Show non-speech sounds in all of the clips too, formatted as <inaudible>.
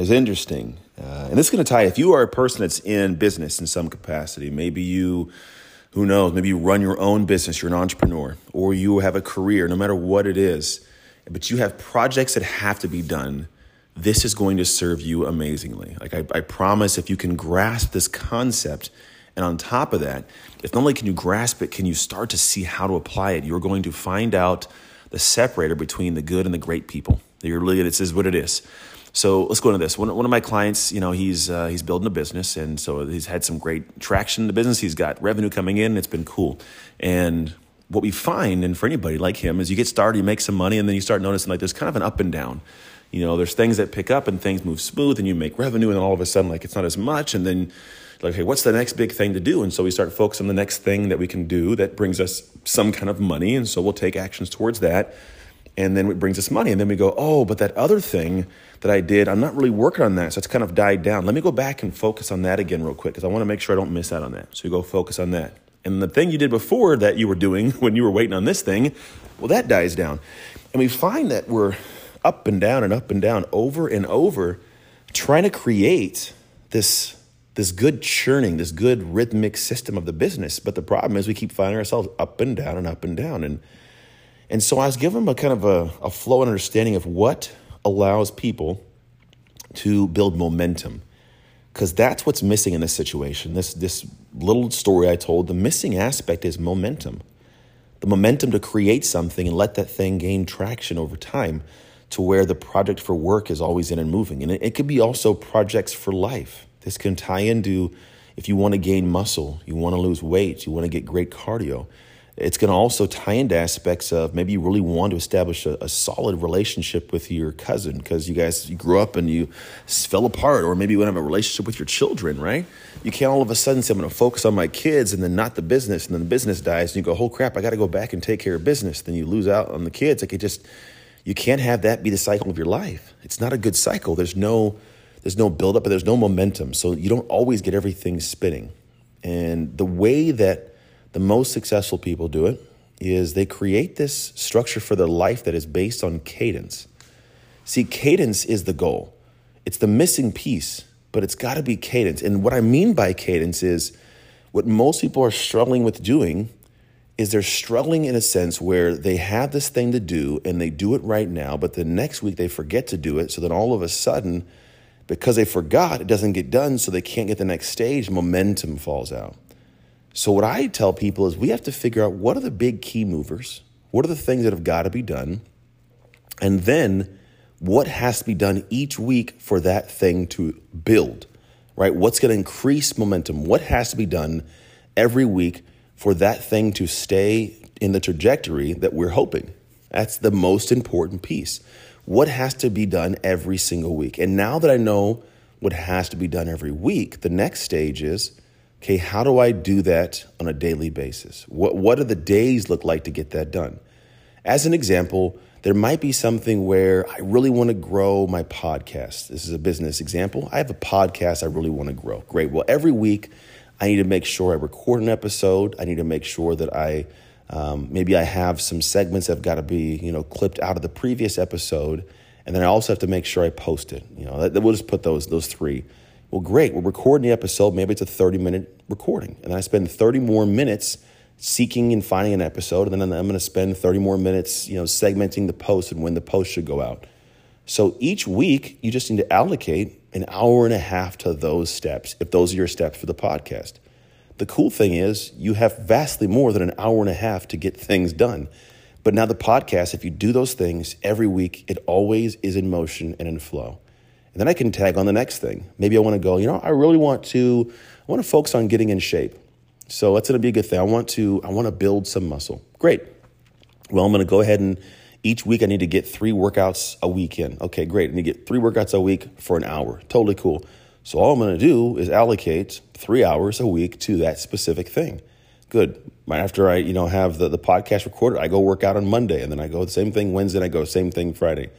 is interesting. Uh, and this is going to tie, if you are a person that's in business in some capacity, maybe you, who knows, maybe you run your own business, you're an entrepreneur, or you have a career, no matter what it is, but you have projects that have to be done, this is going to serve you amazingly. Like I, I promise, if you can grasp this concept, and on top of that, if not only can you grasp it, can you start to see how to apply it, you're going to find out the separator between the good and the great people. You're really, this is what it is. So let's go into this. One, one of my clients, you know, he's uh, he's building a business, and so he's had some great traction in the business. He's got revenue coming in. It's been cool. And what we find, and for anybody like him, is you get started, you make some money, and then you start noticing like there's kind of an up and down. You know, there's things that pick up and things move smooth, and you make revenue, and then all of a sudden, like it's not as much, and then like, hey, what's the next big thing to do? And so we start focusing on the next thing that we can do that brings us some kind of money, and so we'll take actions towards that and then it brings us money. And then we go, oh, but that other thing that I did, I'm not really working on that. So it's kind of died down. Let me go back and focus on that again real quick because I want to make sure I don't miss out on that. So you go focus on that. And the thing you did before that you were doing <laughs> when you were waiting on this thing, well, that dies down. And we find that we're up and down and up and down over and over trying to create this this good churning, this good rhythmic system of the business. But the problem is we keep finding ourselves up and down and up and down. And and so I was them a kind of a, a flow and understanding of what allows people to build momentum. Because that's what's missing in this situation. This, this little story I told, the missing aspect is momentum. The momentum to create something and let that thing gain traction over time to where the project for work is always in and moving. And it, it could be also projects for life. This can tie into if you want to gain muscle, you want to lose weight, you want to get great cardio it's going to also tie into aspects of maybe you really want to establish a, a solid relationship with your cousin because you guys you grew up and you fell apart, or maybe you want to have a relationship with your children, right? You can't all of a sudden say, I'm going to focus on my kids and then not the business, and then the business dies, and you go, oh crap, I got to go back and take care of business. Then you lose out on the kids. Like it just, you can't have that be the cycle of your life. It's not a good cycle. There's no, there's no buildup, but there's no momentum. So you don't always get everything spinning. And the way that the most successful people do it is they create this structure for their life that is based on cadence. See, cadence is the goal. It's the missing piece, but it's got to be cadence. And what I mean by cadence is what most people are struggling with doing is they're struggling in a sense where they have this thing to do and they do it right now, but the next week they forget to do it. So then all of a sudden, because they forgot, it doesn't get done, so they can't get the next stage, momentum falls out. So, what I tell people is we have to figure out what are the big key movers, what are the things that have got to be done, and then what has to be done each week for that thing to build, right? What's going to increase momentum? What has to be done every week for that thing to stay in the trajectory that we're hoping? That's the most important piece. What has to be done every single week? And now that I know what has to be done every week, the next stage is okay, how do I do that on a daily basis? What, what do the days look like to get that done? As an example, there might be something where I really want to grow my podcast. This is a business example. I have a podcast I really want to grow. Great. Well, every week I need to make sure I record an episode. I need to make sure that I um, maybe I have some segments that have got to be you know clipped out of the previous episode, and then I also have to make sure I post it. You know, we'll just put those those three. Well, great. We're recording the episode. Maybe it's a 30 minute recording. And I spend 30 more minutes seeking and finding an episode. And then I'm going to spend 30 more minutes, you know, segmenting the post and when the post should go out. So each week, you just need to allocate an hour and a half to those steps, if those are your steps for the podcast. The cool thing is, you have vastly more than an hour and a half to get things done. But now, the podcast, if you do those things every week, it always is in motion and in flow. And then I can tag on the next thing. Maybe I want to go, you know, I really want to, I want to focus on getting in shape. So that's going to be a good thing. I want to, I want to build some muscle. Great. Well, I'm going to go ahead and Each week, I need to get three workouts a week in. Okay, great. I need to get three workouts a week for an hour. Totally cool. So, all I'm going to do is allocate three hours a week to that specific thing. Good. Right after I, you know, have the, the podcast recorded, I go work out on Monday, and then I go the same thing Wednesday, and I go same thing Friday.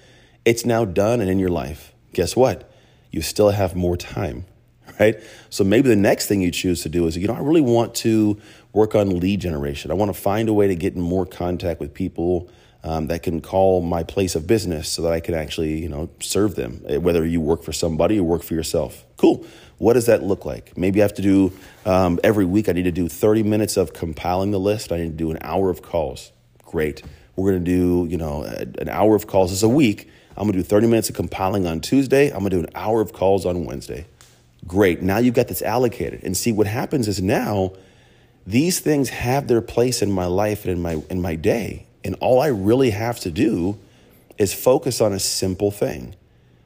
It's now done and in your life. Guess what? You still have more time, <laughs> right? So maybe the next thing you choose to do is, you know, I really want to work on lead generation. I want to find a way to get in more contact with people um, that can call my place of business so that I can actually, you know, serve them, eh, whether you work for somebody or work for yourself. Cool. What does that look like? Maybe I have to do um, every week, I need to do 30 minutes of compiling the list. I need to do an hour of calls. Great. We're going to do, you know, an hour of calls is a week. I'm to do 30 minutes of compiling on Tuesday. I'm to do an hour of calls on Wednesday. Great. Now you've got this allocated. And see, what happens is now these things have their place in my life and in my, in my day. And all I really have to do is focus on a simple thing.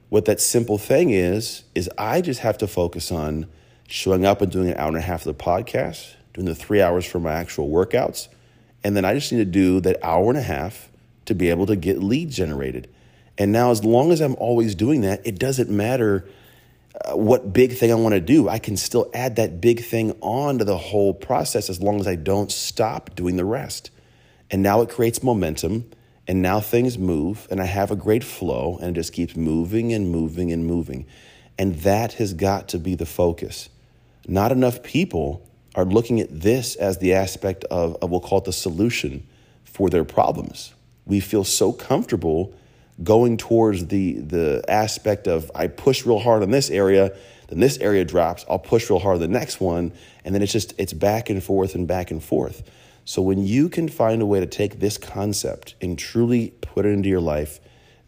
What that simple thing is, is I just have to focus on showing up and doing an hour and a half of the podcast, doing the three hours for my actual workouts. And then I just need to do that hour and a half to be able to get leads generated. And now, as long as I'm always doing that, it doesn't matter uh, what big thing I want to do. I can still add that big thing on to the whole process as long as I don't stop doing the rest. And now it creates momentum. And now things move, and I have a great flow, and it just keeps moving and moving and moving. And that has got to be the focus. Not enough people are looking at this as the aspect of, of we'll call it the solution for their problems. We feel so comfortable going towards the, the aspect of I push real hard on this area, then this area drops, I'll push real hard the next one, and then it's just it's back and forth and back and forth. So when you can find a way to take this concept and truly put it into your life,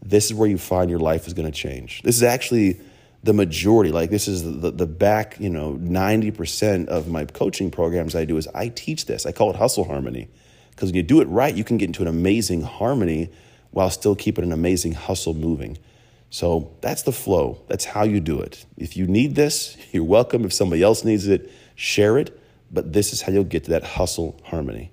this is where you find your life is going to change. This is actually the majority, like this is the, the back, you know, 90% of my coaching programs I do is I teach this. I call it hustle harmony. Because when you do it right, you can get into an amazing harmony while still keeping an amazing hustle moving. So that's the flow. That's how you do it. If you need this, <laughs> you're welcome. If somebody else needs it, share it but this is how you'll get to that hustle harmony.